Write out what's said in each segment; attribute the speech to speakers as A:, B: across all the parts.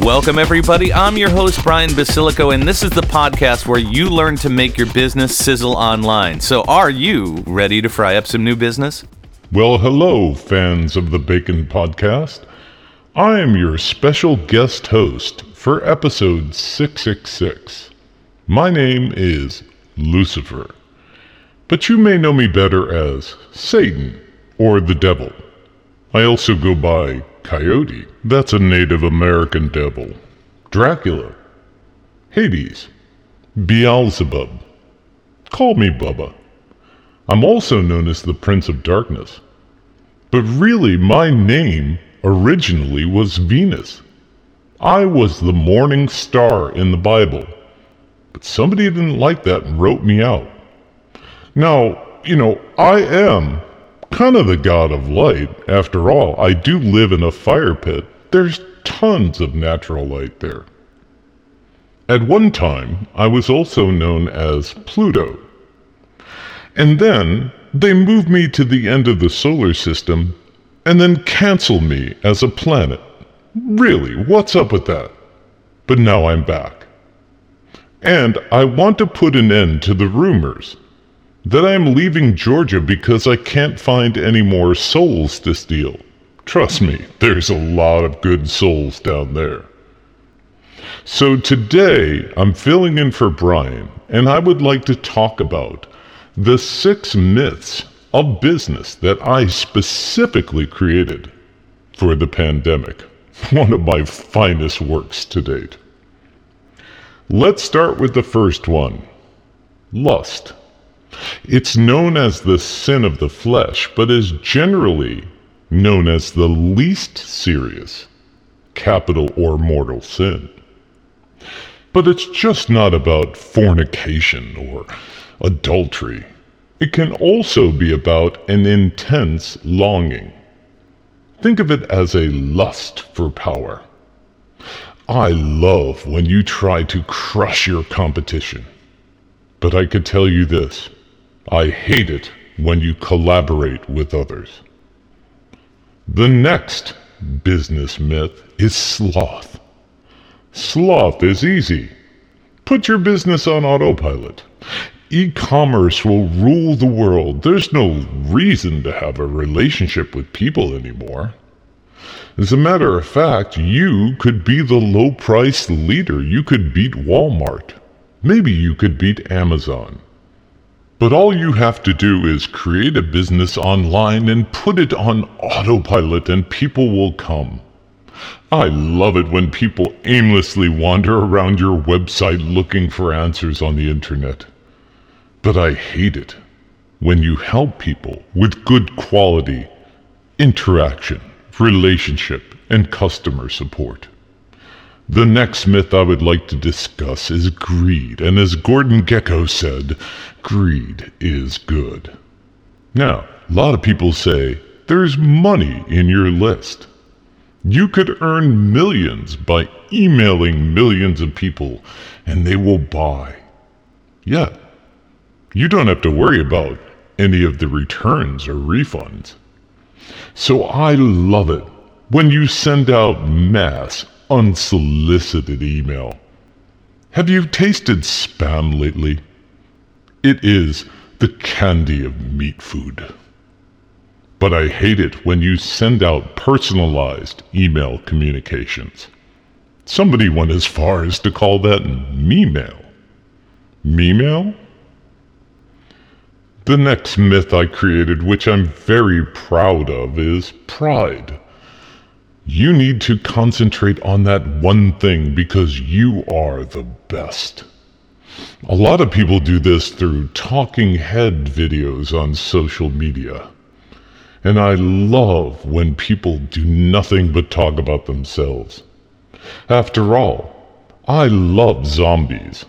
A: Welcome, everybody. I'm your host, Brian Basilico, and this is the podcast where you learn to make your business sizzle online. So, are you ready to fry up some new business?
B: Well, hello, fans of the Bacon Podcast. I am your special guest host for episode 666. My name is Lucifer, but you may know me better as Satan or the Devil. I also go by Coyote. That's a Native American devil. Dracula. Hades. Beelzebub. Call me Bubba. I'm also known as the Prince of Darkness. But really, my name originally was Venus. I was the morning star in the Bible. But somebody didn't like that and wrote me out. Now, you know, I am kind of the god of light. After all, I do live in a fire pit. There's tons of natural light there. At one time, I was also known as Pluto. And then they moved me to the end of the solar system and then canceled me as a planet. Really, what's up with that? But now I'm back. And I want to put an end to the rumors that I am leaving Georgia because I can't find any more souls to steal. Trust me, there's a lot of good souls down there. So today, I'm filling in for Brian, and I would like to talk about the six myths of business that I specifically created for the pandemic. One of my finest works to date. Let's start with the first one lust. It's known as the sin of the flesh, but is generally known as the least serious capital or mortal sin. But it's just not about fornication or adultery. It can also be about an intense longing. Think of it as a lust for power. I love when you try to crush your competition. But I could tell you this I hate it when you collaborate with others. The next business myth is sloth. Sloth is easy. Put your business on autopilot. E commerce will rule the world. There's no reason to have a relationship with people anymore. As a matter of fact, you could be the low price leader. You could beat Walmart. Maybe you could beat Amazon. But all you have to do is create a business online and put it on autopilot and people will come. I love it when people aimlessly wander around your website looking for answers on the internet. But I hate it when you help people with good quality interaction, relationship, and customer support. The next myth I would like to discuss is greed, and as Gordon Gekko said, greed is good. Now, a lot of people say there's money in your list. You could earn millions by emailing millions of people, and they will buy. Yeah, you don't have to worry about any of the returns or refunds. So I love it when you send out mass unsolicited email. Have you tasted spam lately? It is the candy of meat food. But I hate it when you send out personalized email communications. Somebody went as far as to call that me-mail. Me-mail? The next myth I created, which I'm very proud of, is pride. You need to concentrate on that one thing because you are the best. A lot of people do this through talking head videos on social media. And I love when people do nothing but talk about themselves. After all, I love zombies.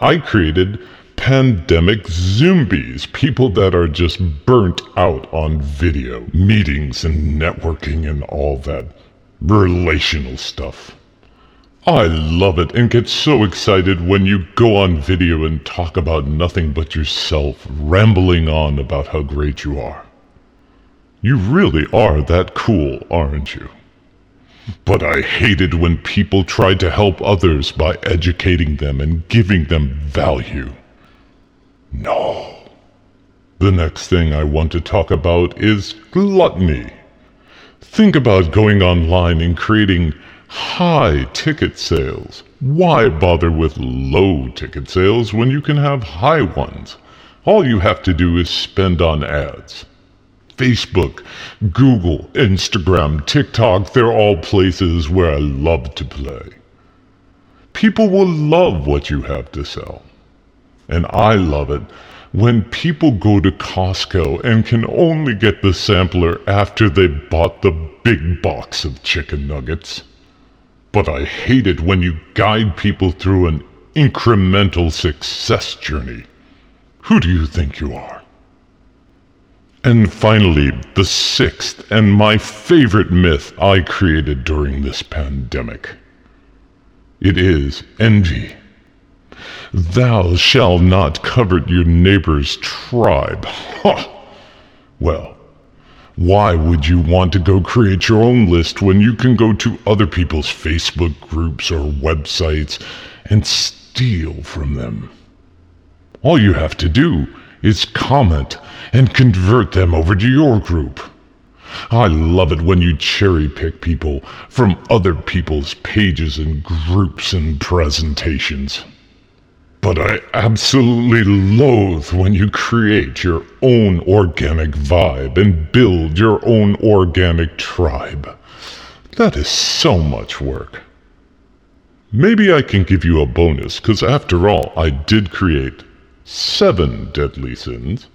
B: I created pandemic zombies, people that are just burnt out on video, meetings and networking and all that relational stuff. I love it and get so excited when you go on video and talk about nothing but yourself, rambling on about how great you are. You really are that cool, aren't you? But I hated when people tried to help others by educating them and giving them value. No. The next thing I want to talk about is gluttony. Think about going online and creating high ticket sales. Why bother with low ticket sales when you can have high ones? All you have to do is spend on ads. Facebook, Google, Instagram, TikTok, they're all places where I love to play. People will love what you have to sell. And I love it when people go to Costco and can only get the sampler after they bought the big box of chicken nuggets. But I hate it when you guide people through an incremental success journey. Who do you think you are? And finally, the sixth and my favorite myth I created during this pandemic. It is envy. Thou shalt not covet your neighbor's tribe. Ha! Well, why would you want to go create your own list when you can go to other people's Facebook groups or websites and steal from them? All you have to do is comment and convert them over to your group. I love it when you cherry pick people from other people's pages and groups and presentations. But I absolutely loathe when you create your own organic vibe and build your own organic tribe. That is so much work. Maybe I can give you a bonus, because after all, I did create seven deadly sins.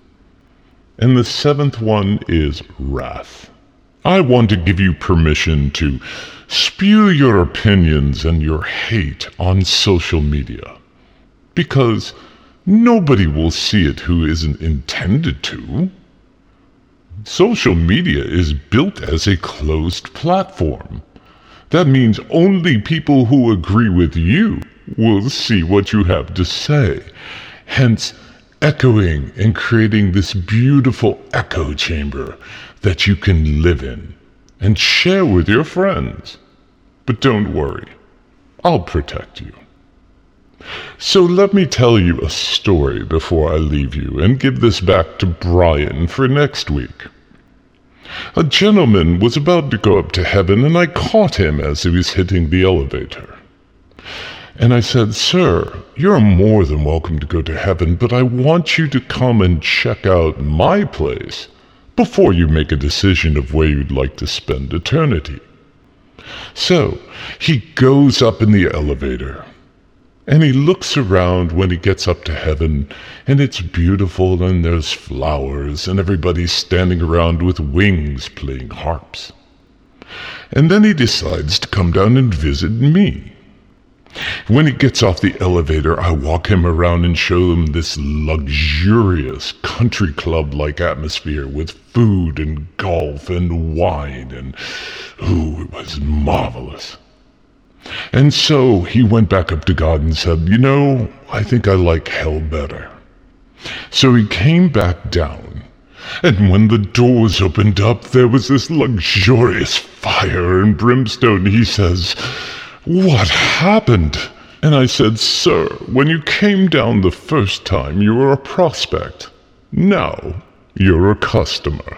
B: And the seventh one is wrath. I want to give you permission to spew your opinions and your hate on social media. Because nobody will see it who isn't intended to. Social media is built as a closed platform. That means only people who agree with you will see what you have to say hence echoing and creating this beautiful echo chamber that you can live in and share with your friends. But don't worry, I'll protect you. So let me tell you a story before I leave you and give this back to Brian for next week. A gentleman was about to go up to heaven, and I caught him as he was hitting the elevator. And I said, Sir, you're more than welcome to go to heaven, but I want you to come and check out my place before you make a decision of where you'd like to spend eternity. So he goes up in the elevator and he looks around when he gets up to heaven, and it's beautiful, and there's flowers, and everybody's standing around with wings playing harps. And then he decides to come down and visit me. When he gets off the elevator, I walk him around and show him this luxurious country club like atmosphere with food and golf and wine, and ooh, it was marvelous. And so he went back up to God and said, You know, I think I like hell better. So he came back down, and when the doors opened up, there was this luxurious fire and brimstone. He says, what happened? And I said, Sir, when you came down the first time, you were a prospect. Now, you're a customer.